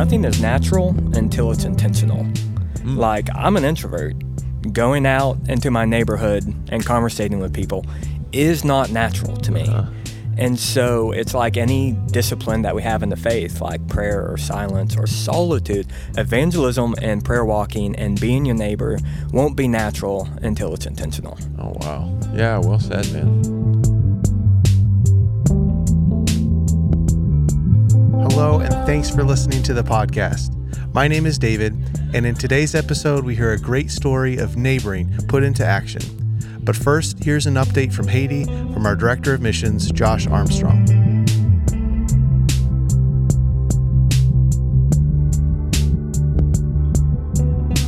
nothing is natural until it's intentional. Mm. Like, I'm an introvert. Going out into my neighborhood and conversating with people is not natural to me. Uh-huh. And so it's like any discipline that we have in the faith, like prayer or silence or solitude, evangelism and prayer walking and being your neighbor won't be natural until it's intentional. Oh, wow. Yeah, well said, man. Hello, and thanks for listening to the podcast. My name is David, and in today's episode, we hear a great story of neighboring put into action. But first, here's an update from Haiti from our Director of Missions, Josh Armstrong.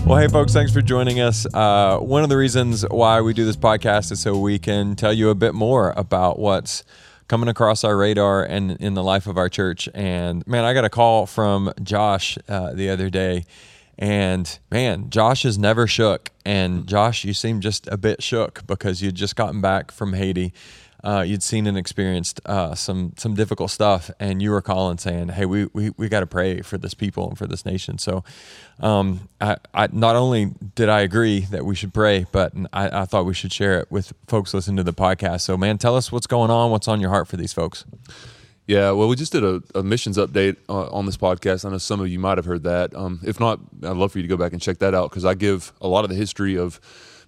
Well, hey, folks, thanks for joining us. Uh, one of the reasons why we do this podcast is so we can tell you a bit more about what's coming across our radar and in the life of our church. And man, I got a call from Josh uh, the other day and man, Josh is never shook. And Josh, you seem just a bit shook because you'd just gotten back from Haiti. Uh, you'd seen and experienced uh, some some difficult stuff, and you were calling saying, "Hey, we we, we got to pray for this people and for this nation." So, um, I, I not only did I agree that we should pray, but I, I thought we should share it with folks listening to the podcast. So, man, tell us what's going on. What's on your heart for these folks? Yeah, well, we just did a, a missions update uh, on this podcast. I know some of you might have heard that. Um, if not, I'd love for you to go back and check that out because I give a lot of the history of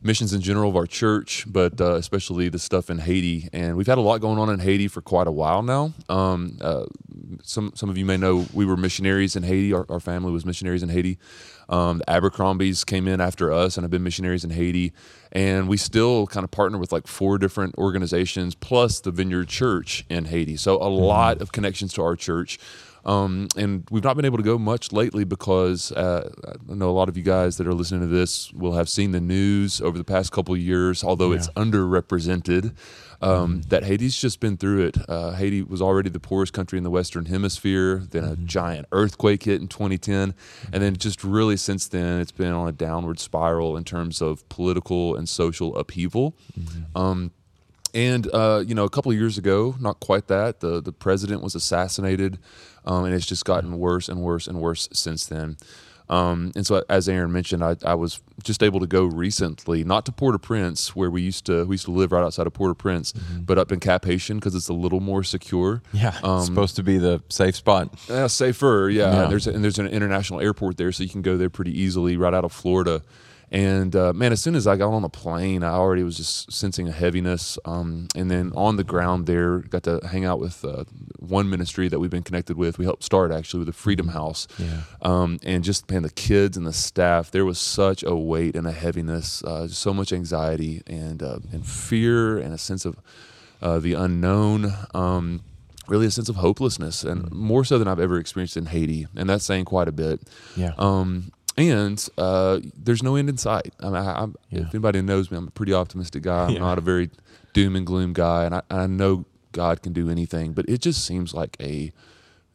missions in general of our church, but uh, especially the stuff in Haiti. And we've had a lot going on in Haiti for quite a while now. Um, uh, some some of you may know we were missionaries in Haiti. Our, our family was missionaries in Haiti. Um, the Abercrombies came in after us and have been missionaries in Haiti. And we still kind of partner with like four different organizations plus the Vineyard Church in Haiti. So a mm-hmm. lot of connections to our church. Um, and we've not been able to go much lately because uh, I know a lot of you guys that are listening to this will have seen the news over the past couple years, although yeah. it's underrepresented. Um, mm-hmm. That Haiti's just been through it. Uh, Haiti was already the poorest country in the Western Hemisphere. Then a mm-hmm. giant earthquake hit in 2010, and then just really since then, it's been on a downward spiral in terms of political and social upheaval. Mm-hmm. Um, and uh, you know, a couple of years ago, not quite that, the the president was assassinated, um, and it's just gotten worse and worse and worse since then. Um, and so, as Aaron mentioned, I, I, was just able to go recently, not to Port-au-Prince, where we used to we used to live right outside of Port-au-Prince, mm-hmm. but up in Cap-Haïtien because it's a little more secure. Yeah, um, supposed to be the safe spot. Yeah, safer. Yeah, yeah. And there's a, and there's an international airport there, so you can go there pretty easily right out of Florida. And uh, man, as soon as I got on the plane, I already was just sensing a heaviness. Um, and then on the ground there, got to hang out with uh, one ministry that we've been connected with. We helped start actually with the Freedom House. Yeah. Um, and just man, the kids and the staff, there was such a weight and a heaviness, uh, so much anxiety and uh, and fear and a sense of uh, the unknown. Um, really a sense of hopelessness and mm. more so than I've ever experienced in Haiti. And that's saying quite a bit. Yeah. Um, and uh, there's no end in sight. I mean, I, yeah. if anybody knows me, I'm a pretty optimistic guy. I'm yeah. not a very doom and gloom guy, and I, I, know God can do anything. But it just seems like a,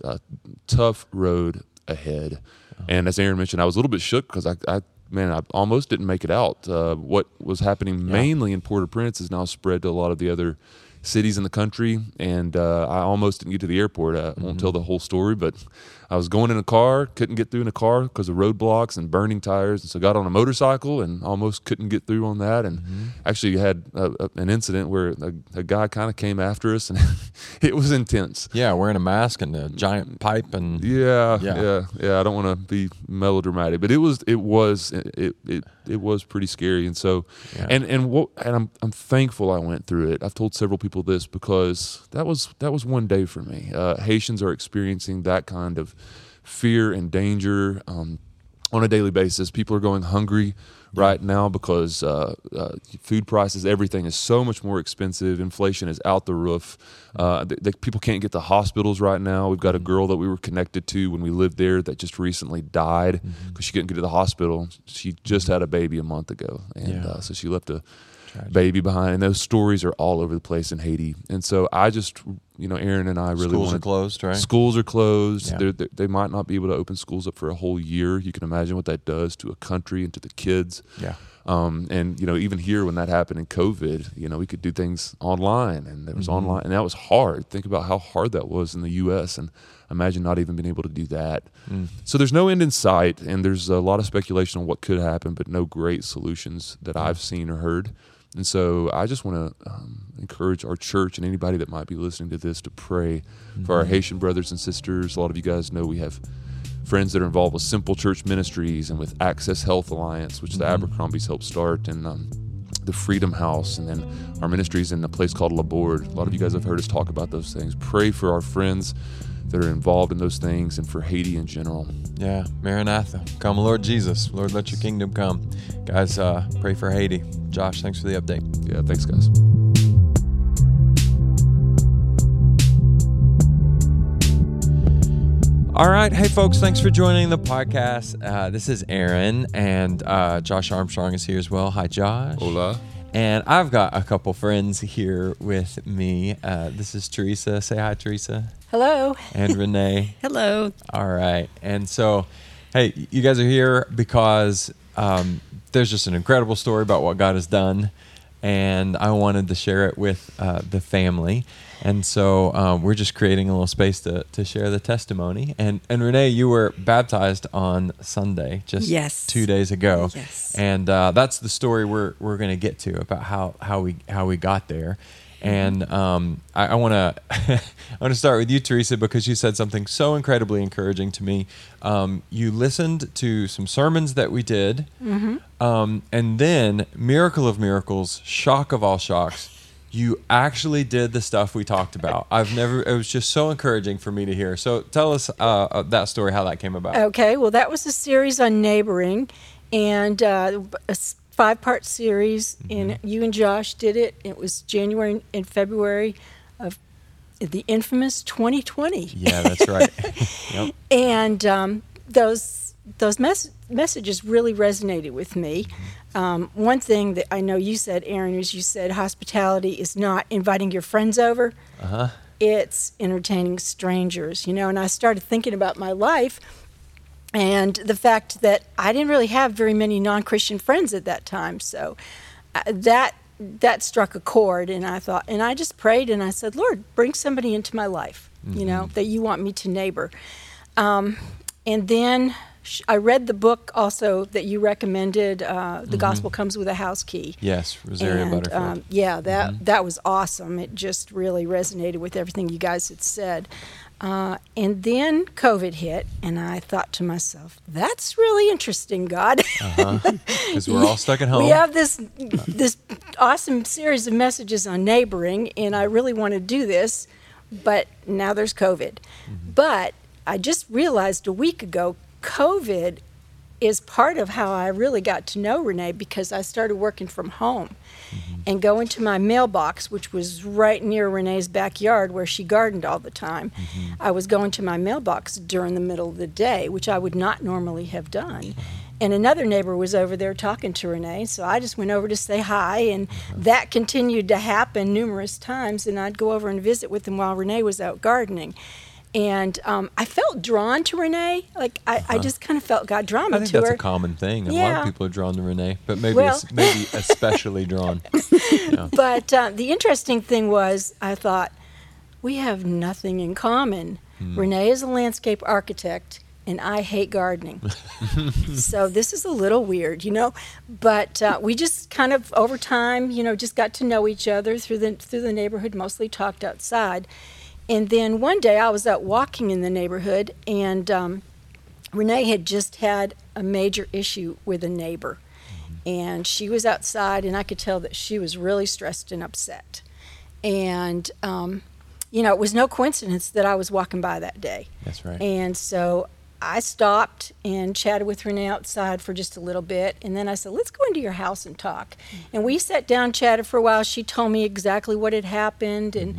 a tough road ahead. Oh. And as Aaron mentioned, I was a little bit shook because I, I, man, I almost didn't make it out. Uh, what was happening yeah. mainly in Port-au-Prince is now spread to a lot of the other cities in the country, and uh, I almost didn't get to the airport. I mm-hmm. won't tell the whole story, but I was going in a car, couldn't get through in a car because of roadblocks and burning tires, and so got on a motorcycle and almost couldn't get through on that. And mm-hmm. actually had a, a, an incident where a, a guy kind of came after us, and it was intense. Yeah, wearing a mask and a giant pipe, and yeah, yeah, yeah. yeah I don't want to be melodramatic, but it was it was it it, it was pretty scary. And so, yeah. and and what and I'm I'm thankful I went through it. I've told several people this because that was that was one day for me. Uh, Haitians are experiencing that kind of fear and danger um, on a daily basis. People are going hungry right now because uh, uh, food prices, everything is so much more expensive. Inflation is out the roof. Uh, people can't get to hospitals right now. We've got a girl that we were connected to when we lived there that just recently died because mm-hmm. she couldn't get to the hospital. She just had a baby a month ago, and yeah. Uh, so she left a Tragic. baby behind. And those stories are all over the place in Haiti. And so I just, you know, Aaron and I really schools wanted, are closed, right? Schools are closed. Yeah. They're, they're, they might not be able to open schools up for a whole year. You can imagine what that does to a country and to the kids. Yeah. Um, and you know, even here when that happened in COVID, you know, we could do things online, and there was Mm-hmm. online, and that was hard. Think about how hard that was in the U.S. and imagine not even being able to do that. Mm. So there's no end in sight, and there's a lot of speculation on what could happen, but no great solutions that Mm. I've seen or heard. And so I just want to um, encourage our church and anybody that might be listening to this to pray for our Haitian brothers and sisters. A lot of you guys know we have friends that are involved with Simple Church Ministries and with Access Health Alliance, which the Abercrombies helped start, and um, the Freedom House, and then our ministries in a place called Laborde. A lot of you guys have heard us talk about those things. Pray for our friends that are involved in those things and for Haiti in general. Yeah, Maranatha. Come, Lord Jesus. Lord, let your kingdom come. Guys, uh, pray for Haiti. Josh, thanks for the update. Yeah, thanks, guys. All right. Hey, folks, thanks for joining the podcast. Uh, this is Aaron, and uh, Josh Armstrong is here as well. Hi, Josh. Hola. And I've got a couple friends here with me. Uh, this is Theresa. Say hi, Theresa. Hello. And Renee. Hello. All right. And so, hey, you guys are here because um, there's just an incredible story about what God has done. And I wanted to share it with uh, the family. And so um, we're just creating a little space to, to share the testimony. And, and Renee, you were baptized on Sunday, just Yes. two days ago. Yes. And uh, that's the story we're, we're going to get to about how, how, we, how we got there. And um, I, I want to I want to start with you, Theresa, because you said something so incredibly encouraging to me. Um, you listened to some sermons that we did, um, and then miracle of miracles, shock of all shocks, you actually did the stuff we talked about. I've never. It was just so encouraging for me to hear. So tell us uh, uh, that story, how that came about. Okay, well, that was a series on neighboring, and uh, a five part series, and you and Josh did it. It was January and February of the infamous 2020. Yeah, that's right. yep. and um, those those mes- messages really resonated with me. Um, one thing that I know you said, Aaron, is you said hospitality is not inviting your friends over; Uh huh. it's entertaining strangers. You know, and I started thinking about my life and the fact that I didn't really have very many non-Christian friends at that time. So uh, that that struck a chord, and I thought, and I just prayed, and I said, Lord, bring somebody into my life, you know, that you want me to neighbor. Um, and then I read the book also that you recommended. Uh, the Gospel Comes with a House Key. Yes, Rosaria And, Butterfield. um, yeah, that that was awesome. It just really resonated with everything you guys had said. Uh, and then COVID hit, and I thought to myself, "That's really interesting, God." Because we're all stuck at home. we have this this awesome series of messages on neighboring, and I really want to do this, but now there's COVID. But I just realized a week ago, COVID is part of how I really got to know Renee because I started working from home mm-hmm. and going to my mailbox, which was right near Renee's backyard where she gardened all the time. Mm-hmm. I was going to my mailbox during the middle of the day, which I would not normally have done. Uh-huh. And another neighbor was over there talking to Renee, so I just went over to say hi, and uh-huh. that continued to happen numerous times. And I'd go over and visit with them while Renee was out gardening. And um, I felt drawn to Renee. Like, I, I just kind of felt God drawn I think that's her. a common thing. A lot of people are drawn to Renee, but maybe Well- maybe especially drawn. Yeah. But uh, the interesting thing was, I thought, we have nothing in common. Renee is a landscape architect, and I hate gardening. so this is a little weird, you know. But uh, we just kind of over time, you know, just got to know each other through the through the neighborhood. Mostly talked outside, and then one day I was out walking in the neighborhood, and um, Renee had just had a major issue with a neighbor. And she was outside, and I could tell that she was really stressed and upset. And, um, you know, it was no coincidence that I was walking by that day. That's right. And so I stopped and chatted with Renee outside for just a little bit. And then I said, let's go into your house and talk. And we sat down, chatted for a while. She told me exactly what had happened. And,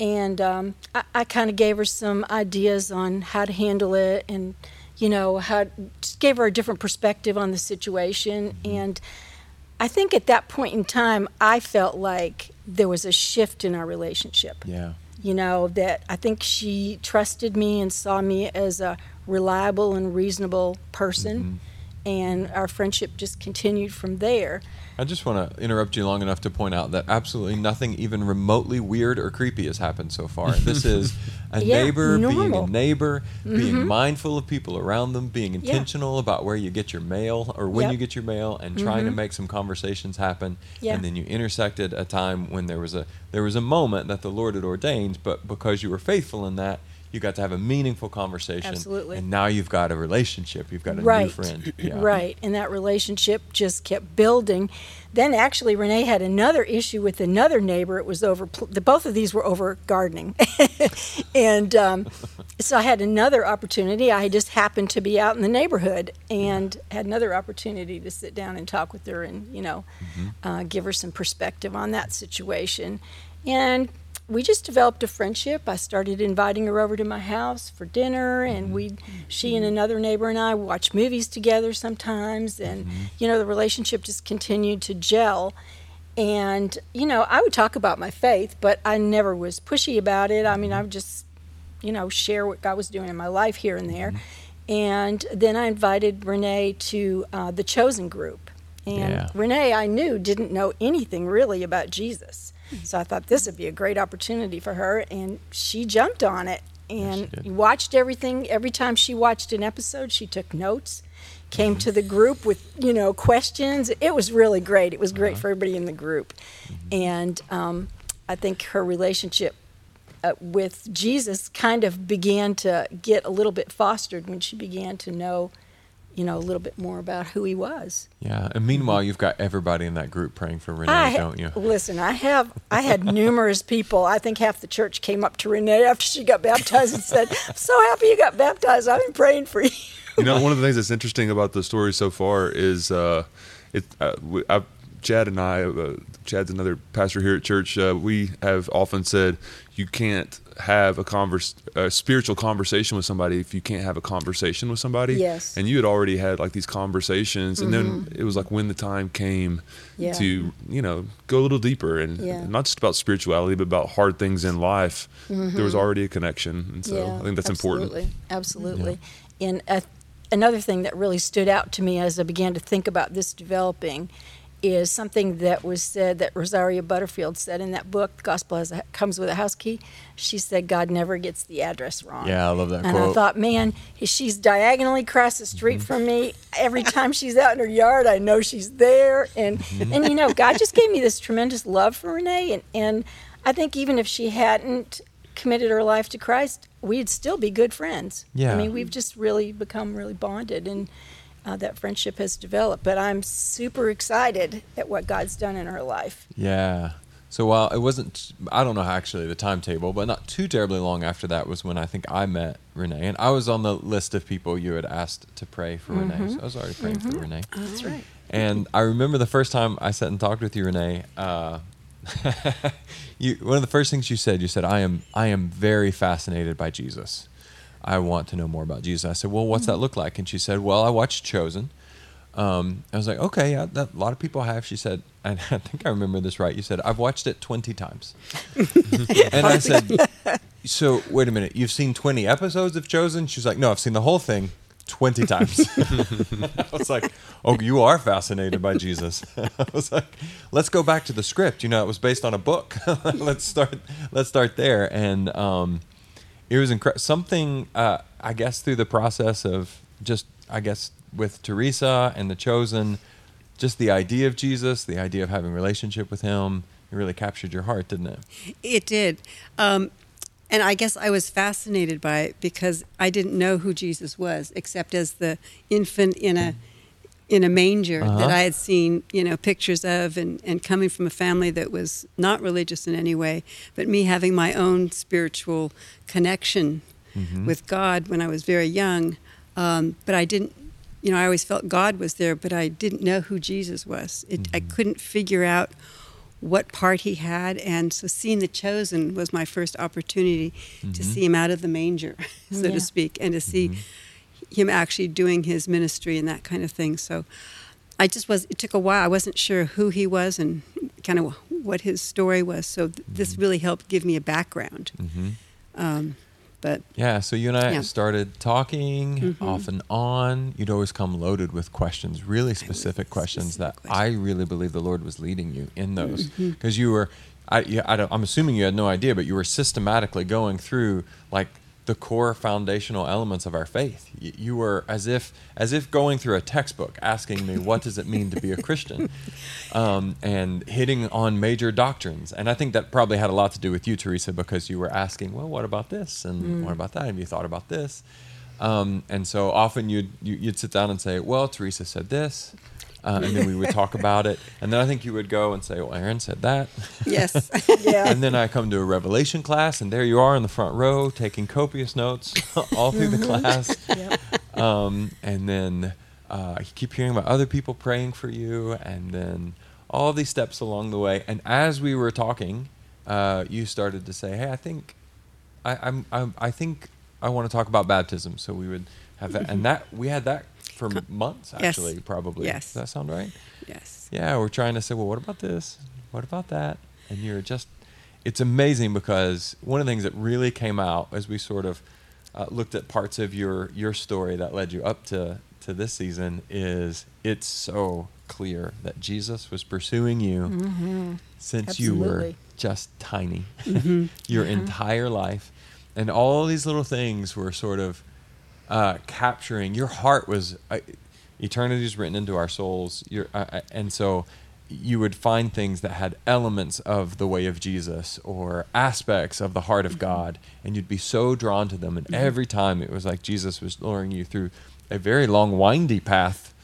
and um, I, I kind of gave her some ideas on how to handle it and, you know, how just gave her a different perspective on the situation. And I think at that point in time, I felt like there was a shift in our relationship Yeah. you know that i think she trusted me and saw me as a reliable and reasonable person and our friendship just continued from there. I just want to interrupt you long enough to point out that absolutely nothing even remotely weird or creepy has happened so far. This is a Yeah, neighbor being a neighbor, being mm-hmm. mindful of people around them, being intentional about where you get your mail or when Yep. you get your mail, and trying to mm-hmm. make some conversations happen. Yeah. And then you intersected a time when there was a there was a moment that the Lord had ordained, but because you were faithful in that. You got to have a meaningful conversation, Absolutely. and now you've got a relationship. You've got a right. new friend. Yeah. Right. And that relationship just kept building. Then actually, Renee had another issue with another neighbor. It was over, the, both of these were over gardening. and um, so I had another opportunity. I just happened to be out in the neighborhood and had another opportunity to sit down and talk with her and, you know, uh, give her some perspective on that situation. And we just developed a friendship. I started inviting her over to my house for dinner, and we, mm-hmm. she and another neighbor and I watch movies together sometimes, and mm-hmm. you know the relationship just continued to gel. And you know, I would talk about my faith, but I never was pushy about it. I mean, I would just, you know, share what God was doing in my life here and there. Mm-hmm. And then I invited Renee to uh, the Chosen group, and Yeah. Renee, I knew, didn't know anything really about Jesus. So I thought this would be a great opportunity for her, and she jumped on it and did. watched everything. Every time she watched an episode, she took notes, came to the group with you know questions. It was really great. It was great for everybody in the group, and um, I think her relationship uh, with Jesus kind of began to get a little bit fostered when she began to know, you know, a little bit more about who he was. Yeah, and meanwhile, you've got everybody in that group praying for Renee, I, don't you? Listen, I have I had numerous people. I think half the church came up to Renee after she got baptized and said, "I'm so happy you got baptized. I've been praying for you." You know, one of the things that's interesting about the story so far is uh, it. Uh, we, I, Chad and I, uh, Chad's another pastor here at church. Uh, we have often said you can't have a converse, a spiritual conversation with somebody if you can't have a conversation with somebody. Yes. And you had already had like these conversations, and then it was like when the time came Yeah. to you know go a little deeper and Yeah. not just about spirituality, but about hard things in life. There was already a connection, and so I think that's important. Absolutely, absolutely. And uh, another thing that really stood out to me as I began to think about this developing is something that was said that Rosaria Butterfield said in that book, "Gospel has a, comes with a house key." She said, "God never gets the address wrong." Yeah, I love that And quote. I thought, man, she's diagonally across the street Mm-hmm. from me. Every time she's out in her yard, I know she's there. And Mm-hmm. and you know, God just gave me this tremendous love for Renee. And and I think even if she hadn't committed her life to Christ, we'd still be good friends. Yeah. I mean, we've just really become really bonded, and uh, that friendship has developed. But I'm super excited at what God's done in her life. Yeah. So while it wasn't, I don't know actually the timetable, but not too terribly long after that was when I think I met Renee, and I was on the list of people you had asked to pray for Renee. So I was already praying for Renee. That's right. And I remember the first time I sat and talked with you, Renee. Uh, you, one of the first things you said, you said, "I am, I am very fascinated by Jesus. I want to know more about Jesus." I said, "Well, what's that look like?" And she said, "Well, I watched Chosen." Um, I was like, "Okay, yeah, that, a lot of people have." She said, and I think I remember this right. You said, "I've watched it twenty times," and I said, "So wait a minute, you've seen twenty episodes of Chosen?" She's like, "No, I've seen the whole thing." 20 times. I was like, oh, you are fascinated by Jesus. I was like, let's go back to the script. You know, it was based on a book. let's start. Let's start there. And um, it was incredible. Something, uh, I guess, through the process of just, I guess, with Theresa and the Chosen, just the idea of Jesus, the idea of having a relationship with Him, it really captured your heart, didn't it? It did. Um, and I guess I was fascinated by it because I didn't know who Jesus was except as the infant in a in a manger Uh-huh. that I had seen, you know, pictures of and, and coming from a family that was not religious in any way, but me having my own spiritual connection with God when I was very young. Um, but I didn't you know, I always felt God was there, but I didn't know who Jesus was. It, I couldn't figure out what part he had, and so seeing the chosen was my first opportunity to see him out of the manger, so Yeah. to speak, and to see him actually doing his ministry and that kind of thing. So I just was. It took a while. I wasn't sure who he was and kind of what his story was. So th- this really helped give me a background. Mm-hmm. Um, But Yeah, so you and I Yeah. started talking Mhm. off and on. You'd always come loaded with questions, really specific questions specific that questions. I really believe the Lord was leading you in those Mm-hmm. because you were. I, yeah, I don't, I'm assuming you had no idea, but you were systematically going through like the core foundational elements of our faith. You, you were as if as if going through a textbook, asking me what does it mean to be a Christian, um, and hitting on major doctrines. And I think that probably had a lot to do with you, Theresa, because you were asking, well, what about this and what about that? Have you thought about this? Um, and so often you'd you'd sit down and say, well, Theresa said this. Uh, and then we would talk about it, and then I think you would go and say, "Well, Aaron said that," yes, Yeah. and then I come to a Revelation class, and there you are in the front row taking copious notes all through the class. Yep. Um, and then uh, you keep hearing about other people praying for you, and then all these steps along the way. And as we were talking, uh, you started to say, "Hey, I think I, I'm, I'm I think I want to talk about baptism." So we would have that, and that we had that for months Yes. actually, probably. Yes. Does that sound right? yes. Yeah, we're trying to say, well, what about this? What about that? And you're just, it's amazing because one of the things that really came out as we sort of uh, looked at parts of your your story that led you up to to this season is it's so clear that Jesus was pursuing you mm-hmm. since you were just tiny, mm-hmm. your mm-hmm. entire life, and all these little things were sort of uh, capturing your heart was uh, eternity is written into our souls. Your, uh, uh, and so you would find things that had elements of the way of jesus or aspects of the heart of god and you'd be so drawn to them. And every time it was like jesus was luring you through a very long windy path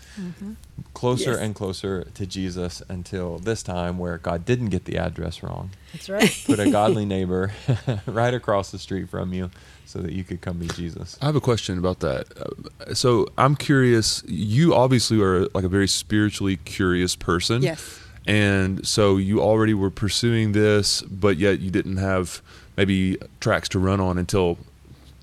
closer Yes. and closer to jesus until this time where god didn't get the address wrong. That's right. put a godly neighbor right across the street from you so that you could come meet jesus I have a question about that. Uh, So I'm curious. You obviously are like a very spiritually curious person. Yes. And so you already were pursuing this, but yet you didn't have maybe tracks to run on until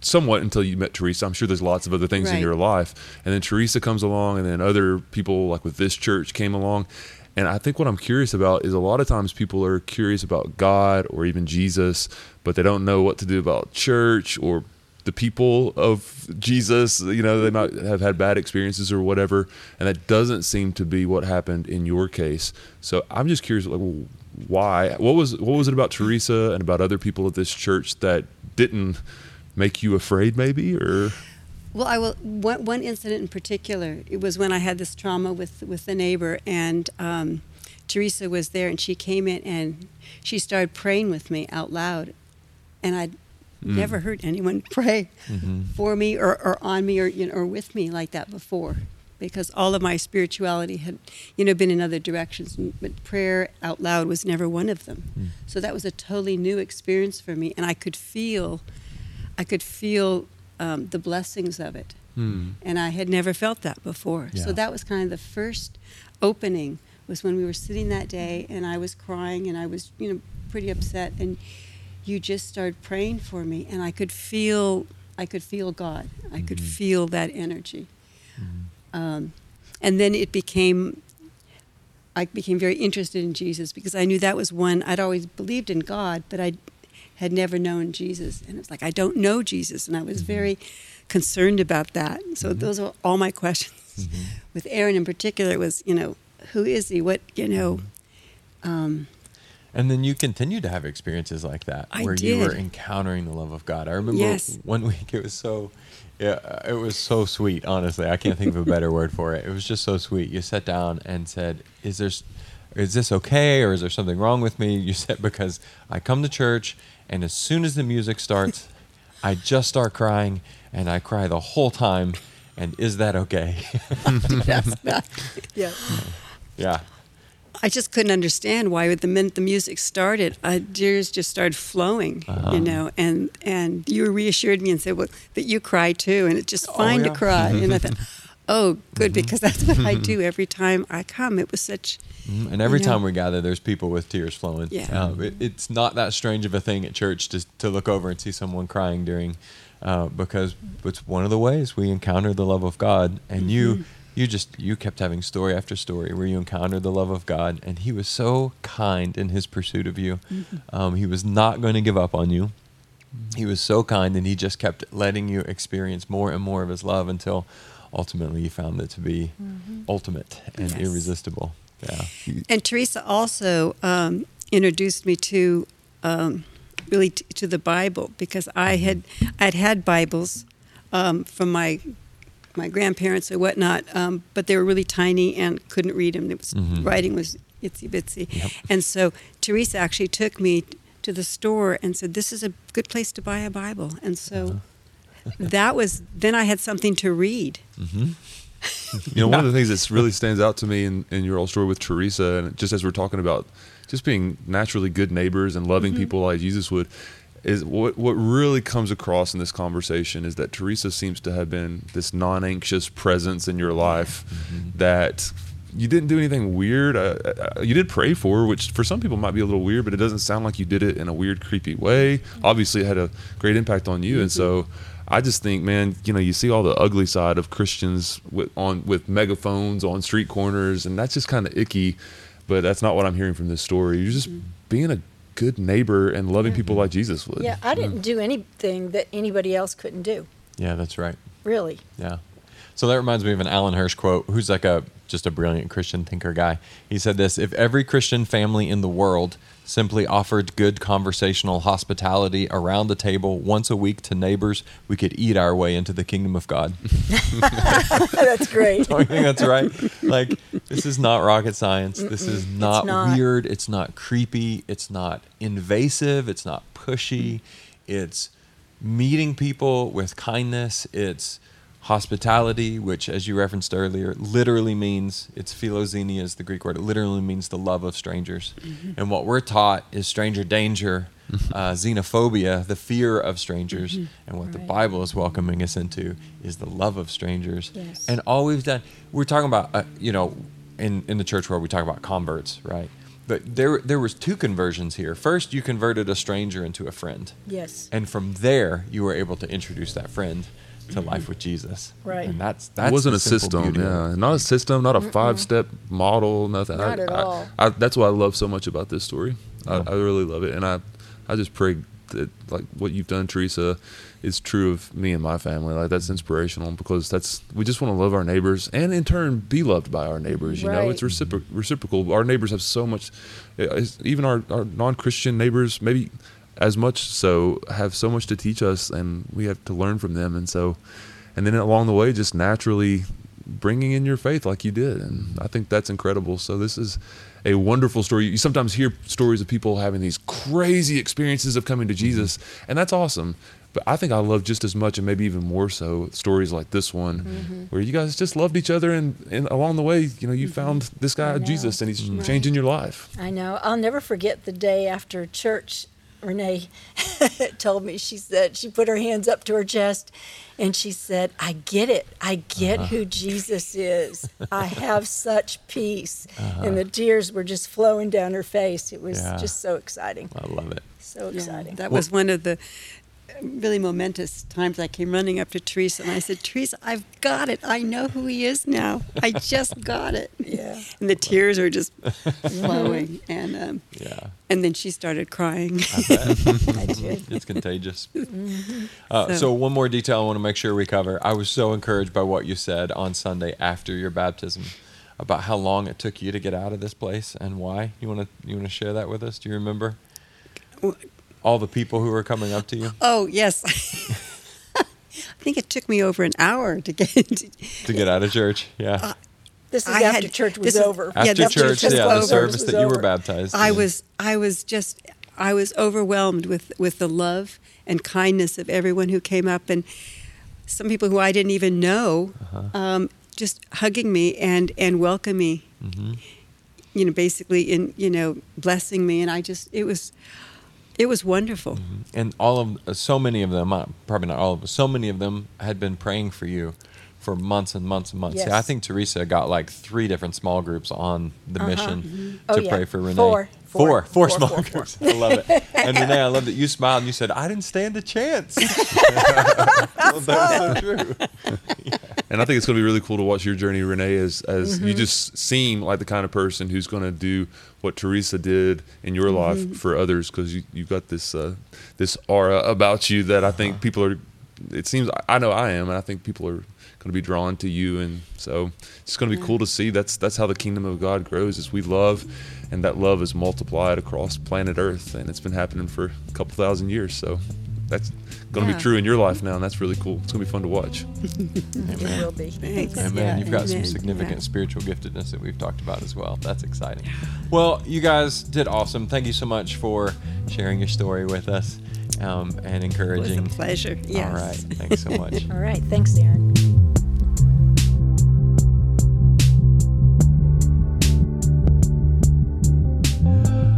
somewhat until you met Theresa. I'm sure there's lots of other things in your life. And then Theresa comes along, and then other people like with this church came along. And I think what I'm curious about is a lot of times people are curious about God or even Jesus, but they don't know what to do about church or the people of Jesus. You know, they might have had bad experiences or whatever, and that doesn't seem to be what happened in your case. So I'm just curious, like, why? What was what was it about Theresa and about other people at this church that didn't make you afraid, maybe, or Well, I will. One, one incident in particular. It was when I had this trauma with with the neighbor, and um, Theresa was there, and she came in and she started praying with me out loud, and I'd mm. never heard anyone pray mm-hmm. for me or, or on me or you know or with me like that before, because all of my spirituality had you know been in other directions, but prayer out loud was never one of them. Mm. So that was a totally new experience for me, and I could feel, I could feel um, the blessings of it and I had never felt that before. Yeah. So that was kind of the first opening was when we were sitting that day and I was crying and I was you know pretty upset and you just started praying for me and I could feel I could feel God. I could feel that energy. Um, and then it became I became very interested in Jesus because I knew that was one I'd always believed in God, but I had never known Jesus, and it's like I don't know Jesus, and I was mm-hmm. very concerned about that. So mm-hmm. those are all my questions. Mm-hmm. With Aaron in particular, it was you know who is he? What you know? Um, And then you continue to have experiences like that I where you were encountering the love of God. I remember Yes. one week it was so yeah, it was so sweet, honestly. I can't think of a better word for it. It was just so sweet. You sat down and said, "Is there is this okay or is there something wrong with me?" You said because I come to church and as soon as the music starts, I just start crying and I cry the whole time. And is that okay? Yeah. yeah. I just couldn't understand why with the minute the music started, uh, tears just started flowing, you know. And and you reassured me and said, "Well, that you cry too, and it's just fine yeah. to cry." and I thought, "Oh, good, because that's what I do every time I come." It was such, Mhm. And every You know? time we gather, there's people with tears flowing. Yeah. Um, it, it's not that strange of a thing at church to, to look over and see someone crying during, uh, because it's one of the ways we encounter the love of God. And you, you just you kept having story after story where you encountered the love of God, and He was so kind in His pursuit of you. Um, he was not going to give up on you. He was so kind, and he just kept letting you experience more and more of his love until ultimately you found it to be ultimate and Yes. irresistible. Yeah. And Theresa also um, introduced me to um, really t- to the Bible because I had I'd had Bibles um, from my my grandparents or whatnot, um, but they were really tiny and couldn't read them. It was Mhm. writing was itsy bitsy, Yep. and so Theresa actually took me to the store and said, "This is a good place to buy a Bible," and so. That was then I had something to read. Mm-hmm. You know, one of the things that really stands out to me in, in your old story with Theresa, and just as we're talking about just being naturally good neighbors and loving people like Jesus would, is what what really comes across in this conversation is that Theresa seems to have been this non-anxious presence in your life that you didn't do anything weird. Uh, uh, you did pray for her, which for some people might be a little weird, but it doesn't sound like you did it in a weird, creepy way. Obviously, it had a great impact on you, and so I just think, man, you know, you see all the ugly side of Christians with on with megaphones on street corners, and that's just kind of icky. But that's not what I'm hearing from this story. You're just mm-hmm. being a good neighbor and loving people like Jesus would. Yeah, I didn't do anything that anybody else couldn't do. Yeah, that's right. Really. Yeah. So that reminds me of an Alan Hirsch quote, who's like a just a brilliant Christian thinker guy. He said this, if every Christian family in the world simply offered good conversational hospitality around the table once a week to neighbors, we could eat our way into the kingdom of God. That's great. I think that's right. Like this is not rocket science. This is not, not. weird. It's not creepy. It's not invasive. It's not pushy. Mm-hmm. It's meeting people with kindness. It's hospitality, which, as you referenced earlier, literally means it's philoxenia is the Greek word. It literally means the love of strangers. And what we're taught is stranger danger, uh, xenophobia, the fear of strangers. And what the Bible is welcoming us into is the love of strangers. Yes. And all we've done, we're talking about, uh, you know, in, in the church world, we talk about converts, right? But there, there was two conversions here. First, you converted a stranger into a friend. Yes. And from there, you were able to introduce that friend to life with Jesus. Right. And that's that's it wasn't a system, beauty yeah, not a system, not a five-step model, nothing. Not I, at I- all. I, that's what I love so much about this story. I, I really love it, and I, I just pray that like what you've done, Theresa, is true of me and my family. Like that's inspirational because that's we just want to love our neighbors and in turn be loved by our neighbors. You know, it's recipro- reciprocal. Our neighbors have so much, uh, even our, our non-Christian neighbors, maybe as much so, have so much to teach us, and we have to learn from them. And so, and then along the way, just naturally bringing in your faith like you did, and I think that's incredible. So this is a wonderful story. You sometimes hear stories of people having these crazy experiences of coming to mm-hmm. Jesus, and that's awesome. But I think I love just as much, and maybe even more so, stories like this one, Mm-hmm. where you guys just loved each other, and, and along the way, you know, you mm-hmm. found this guy Jesus, and he's Right. changing your life. I know. I'll never forget the day after church. Renee told me, she said, she put her hands up to her chest and she said, I get it. I get Uh-huh. who Jesus is. I have such peace. Uh-huh. And the tears were just flowing down her face. It was Yeah. just so exciting. I love it. So Yeah, exciting. that was one of the really momentous times I came running up to Theresa and I said, Theresa, I've got it. I know who he is now. I just got it. Yeah. And the tears are just flowing. And um, Yeah. and then she started crying. I did. it's contagious. Mm-hmm. Uh, so, So- one more detail I want to make sure we cover. I was so encouraged by what you said on Sunday after your baptism about how long it took you to get out of this place and why. You want to you want to share that with us? Do you remember all the people who were coming up to you oh, yes. I think it took me over an hour to get into. to get out of church? Yeah. This is I after had- church was is- over. after yeah, that's church, just yeah, the over. service that you were baptized. I in. was I was just I was overwhelmed with with the love and kindness of everyone who came up and some people who I didn't even know Uh-huh. um, just hugging me and and welcoming me Mhm. you know basically in you know blessing me and I just it was it was wonderful and all of uh, so many of them uh, probably not all of them so many of them had been praying for you for months and months and months Yes. Yeah, i think theresa got like three different small groups on the Uh-huh. mission Oh, to yeah. pray for renee Four. four, Four. four small four. groups i love it and renee i love that you smiled and you said i didn't stand a chance well, that's so true and I think it's going to be really cool to watch your journey, Renee, as as Mm-hmm. you just seem like the kind of person who's going to do what Theresa did in your Mm-hmm. life for others because you you've got this uh, this aura about you that I think people are. It seems I know I am, and I think people are going to be drawn to you, and so it's going to be cool to see. That's that's how the kingdom of God grows. Is we love, and that love is multiplied across planet Earth, and it's been happening for a couple thousand years. So that's going to Yeah. be true in your life now, and that's really cool. It's going to be fun to watch. It will be. Thanks. Amen. Yeah, You've got some significant Yeah. spiritual giftedness that we've talked about as well. That's exciting. Well, you guys did awesome. Thank you so much for sharing your story with us um, and It was encouraging. a pleasure. Yes. All right. Thanks so much. All right. Thanks, Aaron.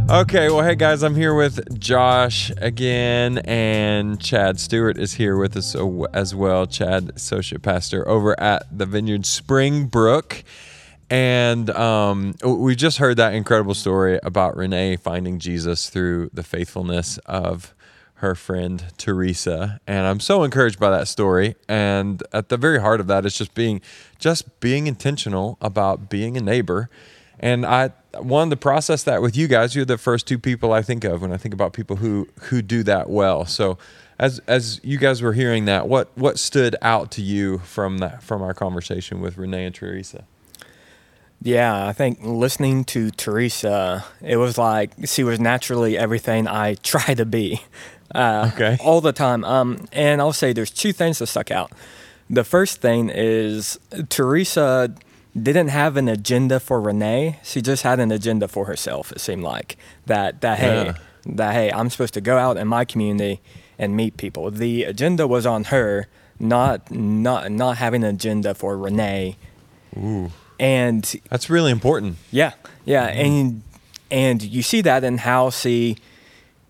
Okay, well, hey guys, I'm here with Josh again, and Chad Stewart is here with us as well. Chad, associate pastor over at the Vineyard Springbrook, and um, we just heard that incredible story about Renee finding Jesus through the faithfulness of her friend Theresa, and I'm so encouraged by that story. And at the very heart of that is just being, just being intentional about being a neighbor. And I wanted to process that with you guys. You're the first two people I think of when I think about people who who do that well. So, as as you guys were hearing that, what what stood out to you from that from our conversation with Renee and Theresa? Yeah, I think listening to Theresa, it was like she was naturally everything I try to be. Uh, Okay. All the time. Um, and I'll say there's two things that stuck out. The first thing is Theresa didn't have an agenda for Renee. She just had an agenda for herself. It seemed like that. That hey, Yeah. that hey, I'm supposed to go out in my community and meet people. The agenda was on her, not not not having an agenda for Renee. Ooh, And that's really important. yeah, yeah, mm-hmm. and and you see that in how she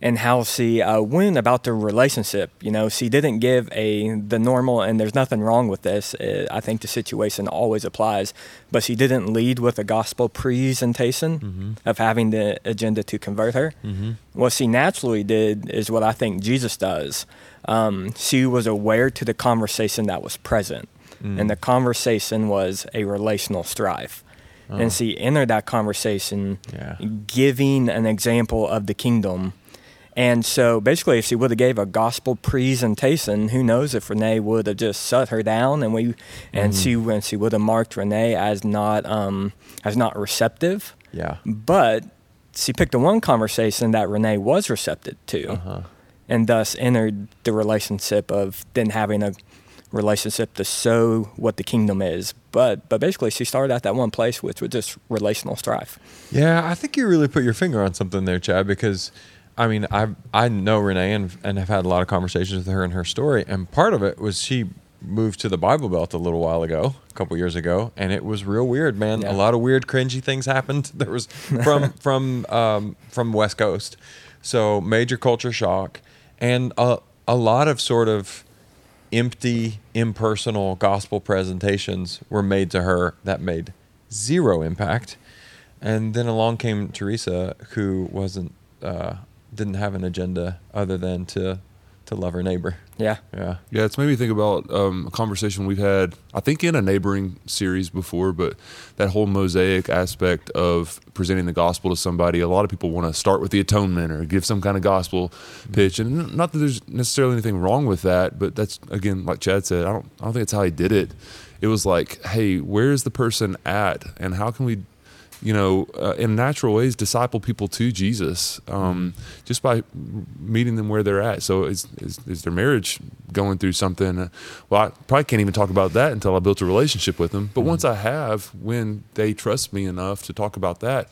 and how she uh, went about the relationship. You know, she didn't give a the normal, and there's nothing wrong with this. Uh, I think the situation always applies, but she didn't lead with a gospel presentation of having the agenda to convert her. What she naturally did is what I think Jesus does. Um, she was aware to the conversation that was present, and the conversation was a relational strife. And she entered that conversation Yeah. giving an example of the kingdom. And so basically, if she would have gave a gospel presentation, who knows if Renee would have just shut her down, and we, and she, and she would have marked Renee as not, um, as not receptive. Yeah. But she picked the one conversation that Renee was receptive to, Uh-huh. and thus entered the relationship of then having a relationship to show what the kingdom is. But but basically, she started at that one place, which was just relational strife. Yeah, I think you really put your finger on something there, Chad, because I mean, I I know Renee and, and have had a lot of conversations with her and her story, and part of it was she moved to the Bible Belt a little while ago, a couple years ago, and it was real weird, man. Yeah. A lot of weird, cringy things happened. There was from from um, from West Coast, so major culture shock, and a a lot of sort of empty, impersonal gospel presentations were made to her that made zero impact. And then along came Theresa, who wasn't, uh, didn't have an agenda other than to, to love her neighbor. Yeah. Yeah. Yeah, it's made me think about um, a conversation we've had, I think, in a neighboring series before, but that whole mosaic aspect of presenting the gospel to somebody. A lot of people want to start with the atonement or give some kind of gospel pitch, and not that there's necessarily anything wrong with that, but that's again, like Chad said, I don't, I don't think it's how he did it. It was like, hey, where's the person at, and how can we you know, uh, in natural ways, disciple people to Jesus um, just by meeting them where they're at. So, is, is, is their marriage going through something? Uh, Well, I probably can't even talk about that until I built a relationship with them. But once I have, when they trust me enough to talk about that,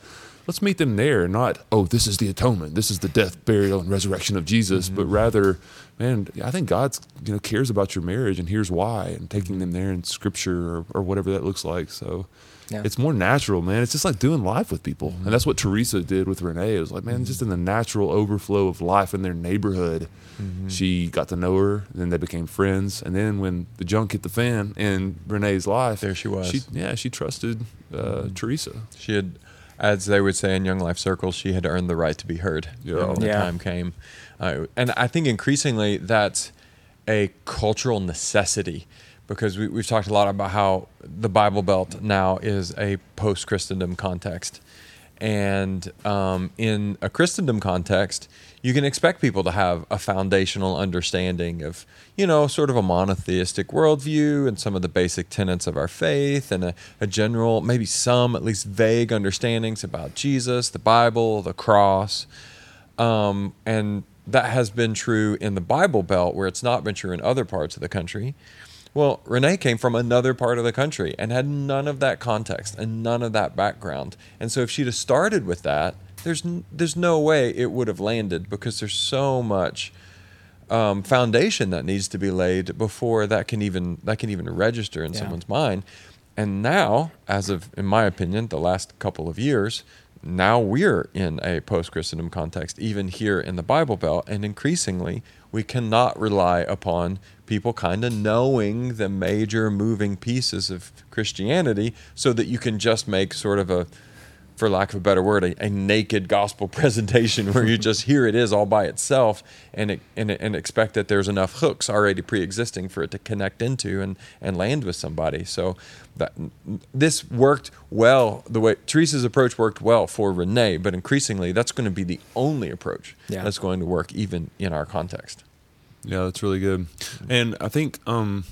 let's meet them there. Not, oh, this is the atonement, this is the death, burial, and resurrection of Jesus, but rather, man, I think God's you know cares about your marriage, and here's why, and taking them there in Scripture or, or whatever that looks like. So. Yeah. It's more natural, man. It's just like doing life with people. And that's what Theresa did with Renee. It was like, man, just in the natural overflow of life in their neighborhood, she got to know her, and then they became friends. And then when the junk hit the fan in Renee's life, There she was. yeah, she trusted uh, Theresa. She had, as they would say in Young Life Circles, she had earned the right to be heard Yeah. when the Yeah. time came. Uh, and I think increasingly that's a cultural necessity because we, we've talked a lot about how the Bible Belt now is a post Christendom context. And um, in a Christendom context, you can expect people to have a foundational understanding of, you know, sort of a monotheistic worldview and some of the basic tenets of our faith and a, a general, maybe some at least vague understandings about Jesus, the Bible, the cross. Um, and that has been true in the Bible Belt, where it's not been true in other parts of the country. Well, Renee came from another part of the country and had none of that context and none of that background. And so if she'd have started with that, there's there's no way it would have landed because there's so much um, foundation that needs to be laid before that can even that can even register in Yeah. someone's mind. And now, as of in my opinion, the last couple of years, now we're in a post Christendom context, even here in the Bible Belt, and increasingly we cannot rely upon people kind of knowing the major moving pieces of Christianity so that you can just make sort of a for lack of a better word, a, a naked gospel presentation where you just here it is all by itself and it, and, and expect that there's enough hooks already pre-existing for it to connect into and, and land with somebody. So that this worked well. The way Theresa's approach worked well for Renee, but increasingly that's going to be the only approach Yeah. that's going to work even in our context. Yeah, that's really good. And I think, um,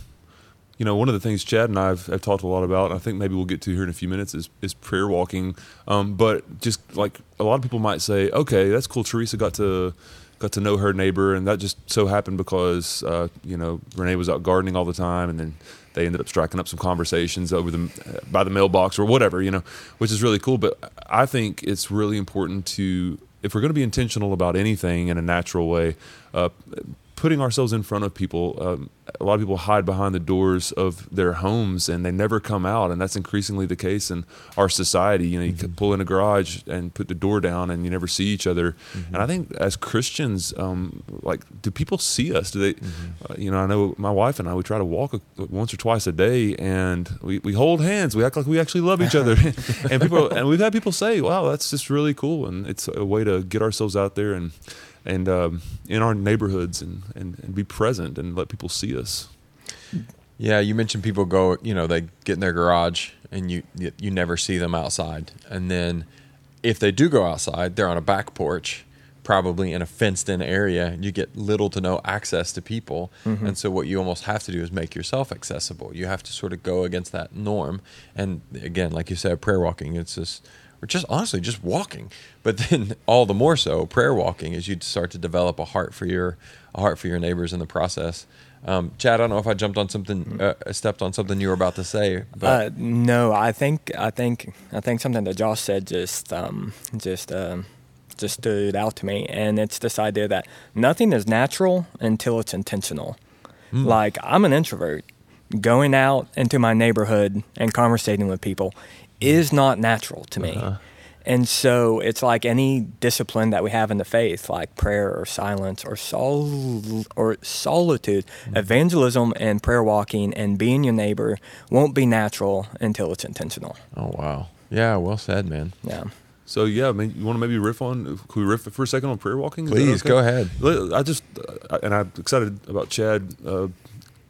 you know, one of the things Chad and I have, talked a lot about, I think maybe we'll get to here in a few minutes, is, is prayer walking. Um, but just like a lot of people might say, okay, that's cool. Theresa got to got to know her neighbor, and that just so happened because uh, you know Renee was out gardening all the time, and then they ended up striking up some conversations over the by the mailbox or whatever, you know, which is really cool. But I think it's really important to if we're going to be intentional about anything in a natural way. Uh, putting ourselves in front of people. Um, a lot of people hide behind the doors of their homes and they never come out, and that's increasingly the case in our society. You know, you could pull in a garage and put the door down, and you never see each other. And I think as Christians, um, like, do people see us? Do they? Uh, you know, I know my wife and I we try to walk a, once or twice a day, and we, we hold hands. We act like we actually love each other, and people and we've had people say, "Wow, that's just really cool," and it's a way to get ourselves out there and and um, in our neighborhoods and, and, and be present and let people see us. Yeah, you mentioned people go, you know, they get in their garage and you you you never see them outside. And then if they do go outside, they're on a back porch, probably in a fenced in area, and you get little to no access to people. And so what you almost have to do is make yourself accessible. You have to sort of go against that norm. And again, like you said, prayer walking, it's just or just honestly just walking. But then all the more so, prayer walking is you start to develop a heart for your a heart for your neighbors in the process. Um, Chad, I don't know if I jumped on something, uh, stepped on something you were about to say, but Uh, no, I think I think I think something that Josh said just um, just um, just stood out to me, and it's this idea that nothing is natural until it's intentional. Like I'm an introvert, going out into my neighborhood and conversating with people is not natural to me. And so it's like any discipline that we have in the faith, like prayer or silence or sol- or solitude, evangelism and prayer walking and being your neighbor won't be natural until it's intentional. oh wow, yeah, well said, man. Yeah. So yeah, I mean, you want to maybe riff on? Can we riff for a second on prayer walking? Is that Please, go ahead. I just uh, and I'm excited about Chad uh,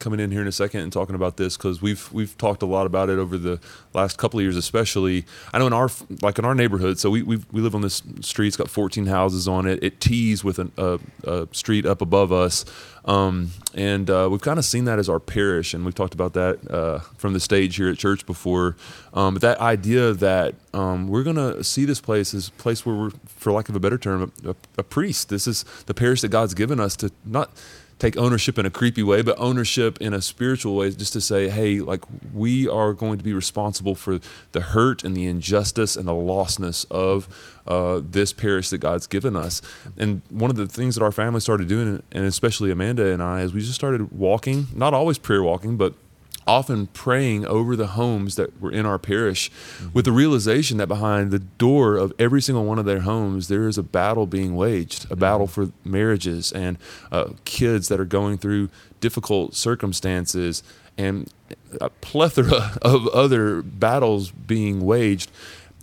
coming in here in a second and talking about this because we've we've talked a lot about it over the last couple of years, especially. I know in our like in our neighborhood, so we we we live on this street. It's got 14 houses on it. It tees with an, a, a street up above us. Um, and uh, we've kind of seen that as our parish, and we've talked about that uh, from the stage here at church before. Um, but that idea that um, we're to see this place as a place where we're, for lack of a better term, a, a, a priest. This is the parish that God's given us to not take ownership in a creepy way, but ownership in a spiritual way, just to say, hey, like we are going to be responsible for the hurt and the injustice and the lostness of uh, this parish that God's given us. And one of the things that our family started doing, and especially Amanda and I, is we just started walking, not always prayer walking, but often praying over the homes that were in our parish with the realization that behind the door of every single one of their homes there is a battle being waged a battle for marriages and uh, kids that are going through difficult circumstances and a plethora of other battles being waged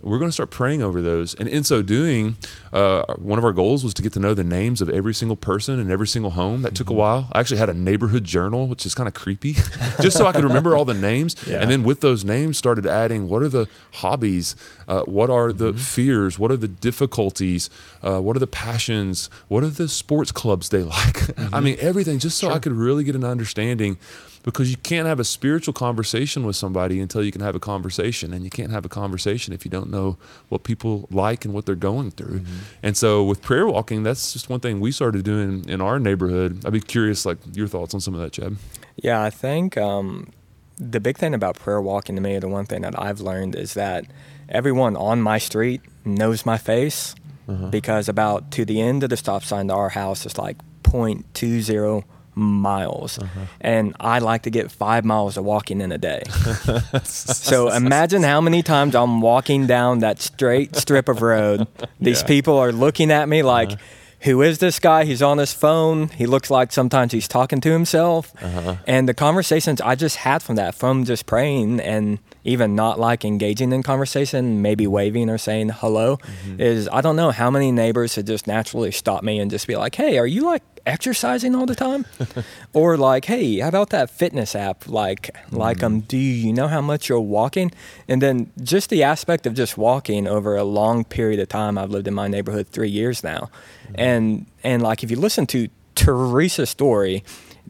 we're going to start praying over those. And in so doing, uh, one of our goals was to get to know the names of every single person in every single home. That took a while. I actually had a neighborhood journal, which is kind of creepy, just so I could remember all the names. Yeah. And then with those names, started adding what are the hobbies, uh, what are the fears, what are the difficulties, uh, what are the passions, what are the sports clubs they like. I mean, everything, just so I could really get an understanding because you can't have a spiritual conversation with somebody until you can have a conversation and you can't have a conversation if you don't know what people like and what they're going through. And so with prayer walking that's just one thing we started doing in our neighborhood. I'd be curious like your thoughts on some of that chad. Yeah, I think um, the big thing about prayer walking to me, the one thing that I've learned is that everyone on my street knows my face because about to the end of the stop sign to our house is like 0.20 miles. Uh-huh. And I like to get five miles of walking in a day. so imagine how many times I'm walking down that straight strip of road. These Yeah. people are looking at me like, uh-huh. who is this guy? He's on his phone. He looks like sometimes he's talking to himself. Uh-huh. And the conversations I just had from that, from just praying and even not like engaging in conversation, maybe waving or saying hello, mm-hmm. is I don't know how many neighbors had just naturally stop me and just be like, hey, are you like exercising all the time? or like, hey, how about that fitness app? Like, like um, mm-hmm. do you know how much you're walking? And then just the aspect of just walking over a long period of time. I've lived in my neighborhood three years now, mm-hmm. and and like if you listen to Theresa's story,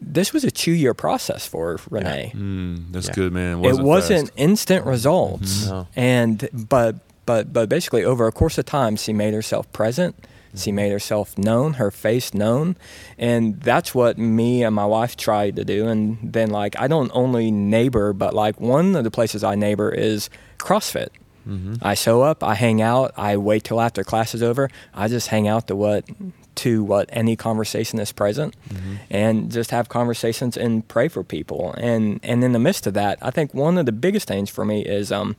this was a two year process for Renee. Mm, that's Yeah. good man. It wasn't fast. instant results. Mm-hmm. No. and but but but basically over a course of time she made herself present. She mm-hmm. made herself known her face known. And that's what me and my wife tried to do. And then like i don't only neighbor but like one of the places i neighbor is crossfit. Mm-hmm. I show up i hang out i wait till after class is over. I just hang out to what to what any conversation is present and just have conversations and pray for people and and in the midst of that i think one of the biggest things for me is um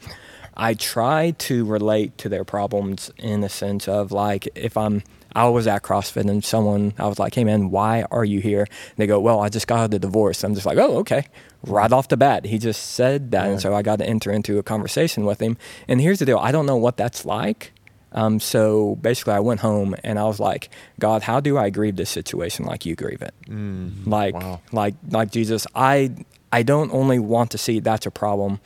i try to relate to their problems in the sense of like if i'm I was at CrossFit and someone, I was like, hey man, why are you here? And they go, well, I just got out of the divorce. I'm just like, oh, okay. Right off the bat, he just said that. And so I got to enter into a conversation with him. And here's the deal I don't know what that's like. Um, so basically, I went home and I was like, God, how do I grieve this situation like you grieve it? Like, Wow. like, like Jesus, I, I don't only want to see that's a problem,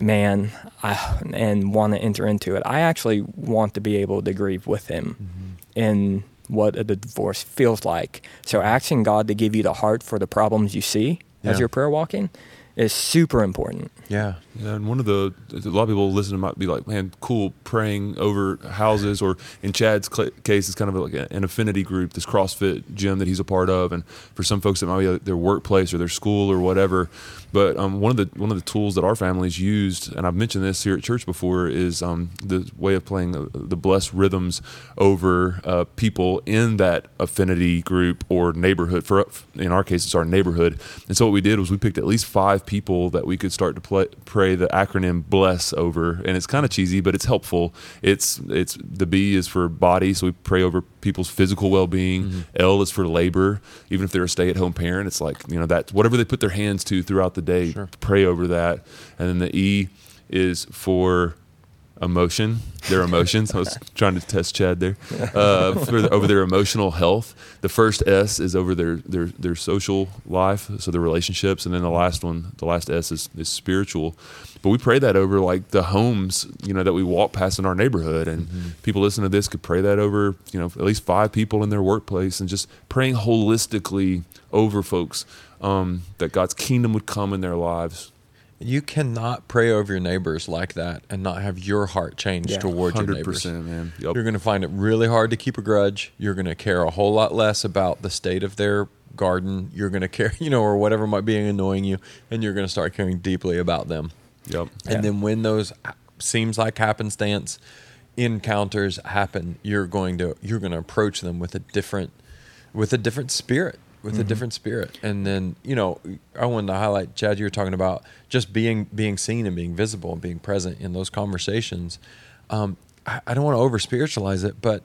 man, I, and want to enter into it. I actually want to be able to grieve with him in what a divorce feels like. So asking God to give you the heart for the problems you see as Yeah. you're prayer walking is super important. Yeah. Yeah, and one of the a lot of people listening might be like, "Man, cool, praying over houses." Or in Chad's case, it's kind of like an affinity group, this CrossFit gym that he's a part of, and for some folks, it might be their workplace or their school or whatever. But um, one of the one of the tools that our families used, and I've mentioned this here at church before, is um, the way of playing the, the blessed rhythms over uh, people in that affinity group or neighborhood. For in our case, it's our neighborhood. And so what we did was we picked at least five people that we could start to play, pray the acronym bless over and it's kind of cheesy but it's helpful. It's it's the b is for body so we pray over people's physical well-being. Mm-hmm. L is for labor. Even if they're a stay-at-home parent it's like you know that whatever they put their hands to throughout the day pray over that. And then the e is for emotion their emotions. I was trying to test chad there uh, for the, over their emotional health. The first s is over their, their their social life so their relationships and then the last one the last s is, is spiritual. But we pray that over like the homes you know that we walk past in our neighborhood and people listening to this could pray that over you know at least five people in their workplace and just praying holistically over folks um, that god's kingdom would come in their lives You cannot pray over your neighbors like that and not have your heart changed Yeah. toward your 100% neighbors. man yep. You're going to find it really hard to keep a grudge. You're going to care a whole lot less about the state of their garden. You're going to care, you know, or whatever might be annoying you, and you're going to start caring deeply about them. yep Yeah. And then when those seems like happenstance encounters happen, you're going to you're going to approach them with a different with a different spirit, with a different spirit. And then, you know, I wanted to highlight Chad you were talking about just being being seen and being visible and being present in those conversations. Um, I, I don't want to over spiritualize it, but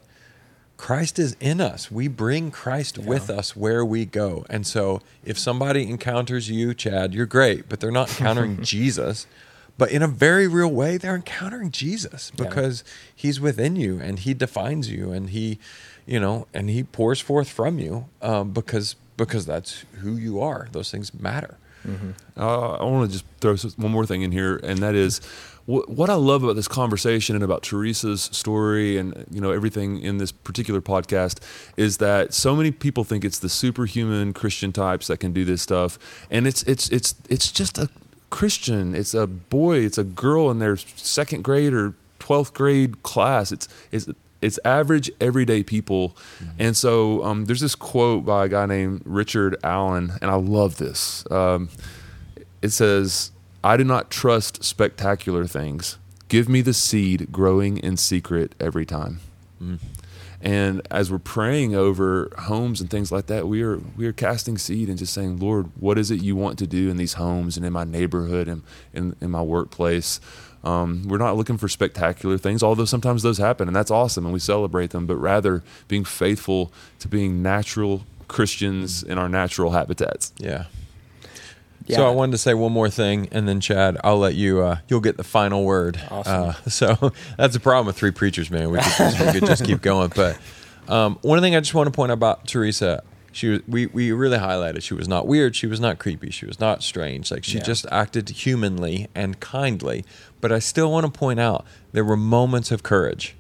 Christ is in us. We bring Christ with us where we go. And so if somebody encounters you, Chad, you're great, but they're not encountering Jesus. But in a very real way, they're encountering Jesus because he's within you and he defines you and he, you know, and he pours forth from you um, because because that's who you are. Those things matter. Uh, I want to just throw one more thing in here, and that is what I love about this conversation and about Theresa's story, and you know everything in this particular podcast is that so many people think it's the superhuman Christian types that can do this stuff, and it's it's it's it's just a Christian. It's a boy. It's a girl in their second grade or twelfth grade class. It's it's it's average everyday people and so um, there's this quote by a guy named richard allen and i love this um, it says i do not trust spectacular things give me the seed growing in secret every time and as we're praying over homes and things like that, we are we are casting seed and just saying, Lord, what is it you want to do in these homes and in my neighborhood and in, in my workplace? Um, we're not looking for spectacular things, although sometimes those happen, and that's awesome, and we celebrate them. But rather, being faithful to being natural Christians in our natural habitats. Yeah. Yeah. So I wanted to say one more thing, and then Chad, I'll let you. Uh, you'll get the final word. Awesome. Uh, so that's a problem with three preachers, man. We could just, we could just keep going. But um, one thing I just want to point out about Theresa, she was we we really highlighted. She was not weird. She was not creepy. She was not strange. Like she Yeah. just acted humanly and kindly. But I still want to point out there were moments of courage.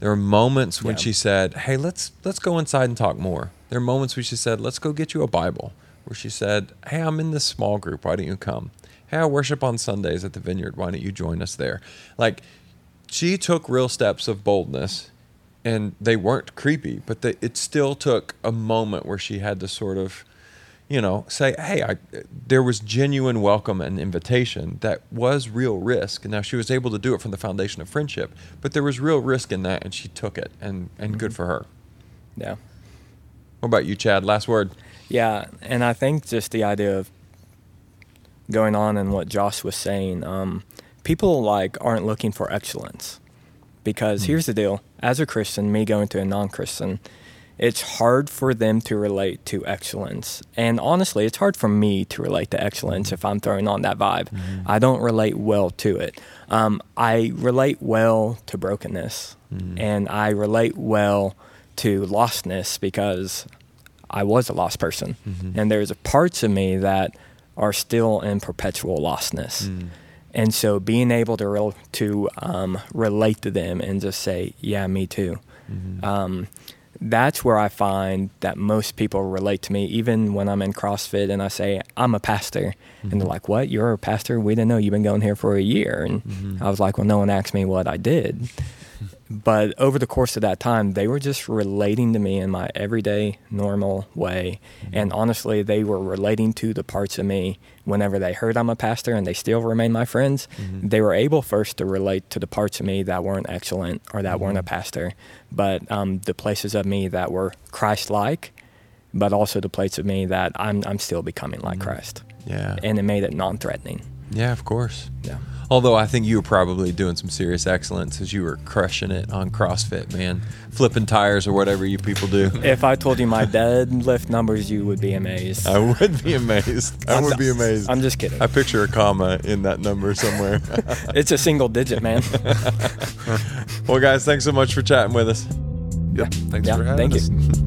There were moments when Yeah. she said, "Hey, let's let's go inside and talk more." There are moments when she said, "Let's go get you a Bible." Where she said, "Hey, I'm in this small group. Why don't you come?" "Hey, I worship on Sundays at the Vineyard. Why don't you join us there?" Like she took real steps of boldness, and they weren't creepy, but they, it still took a moment where she had to sort of, you know, say, "Hey, I." There was genuine welcome and invitation that was real risk. And now she was able to do it from the foundation of friendship, but there was real risk in that, and she took it, and and good mm-hmm. for her. Yeah. What about you, Chad? Last word. Yeah, and I think just the idea of going on and what Josh was saying, um, people like aren't looking for excellence. Because here's the deal: as a Christian, me going to a non-Christian, it's hard for them to relate to excellence, and honestly, it's hard for me to relate to excellence if I'm throwing on that vibe. I don't relate well to it. Um, I relate well to brokenness, and I relate well to lostness because I was a lost person, mm-hmm. and there's parts of me that are still in perpetual lostness. Mm. And so, being able to to um, relate to them and just say, "Yeah, me too," mm-hmm. um, that's where I find that most people relate to me. Even when I'm in CrossFit and I say I'm a pastor, and they're mm-hmm. like, "What? You're a pastor? We didn't know you've been going here for a year." And I was like, "Well, no one asked me what I did." But over the course of that time, they were just relating to me in my everyday, normal way. Mm-hmm. And honestly, they were relating to the parts of me whenever they heard I'm a pastor and they still remain my friends. Mm-hmm. They were able first to relate to the parts of me that weren't excellent or that weren't a mm-hmm. pastor, but um, the places of me that were Christ like, but also the places of me that I'm, I'm still becoming like Christ. Yeah. And it made it non threatening. Yeah, of course. Yeah. Although I think you were probably doing some serious excellence as you were crushing it on CrossFit, man. Flipping tires or whatever you people do. If I told you my deadlift numbers, you would be amazed. I would be amazed. I would be amazed. I'm just kidding. I picture a comma in that number somewhere. It's a single digit, man. well, guys, thanks so much for chatting with us. Yep. Thanks Yeah, for having thank us. you.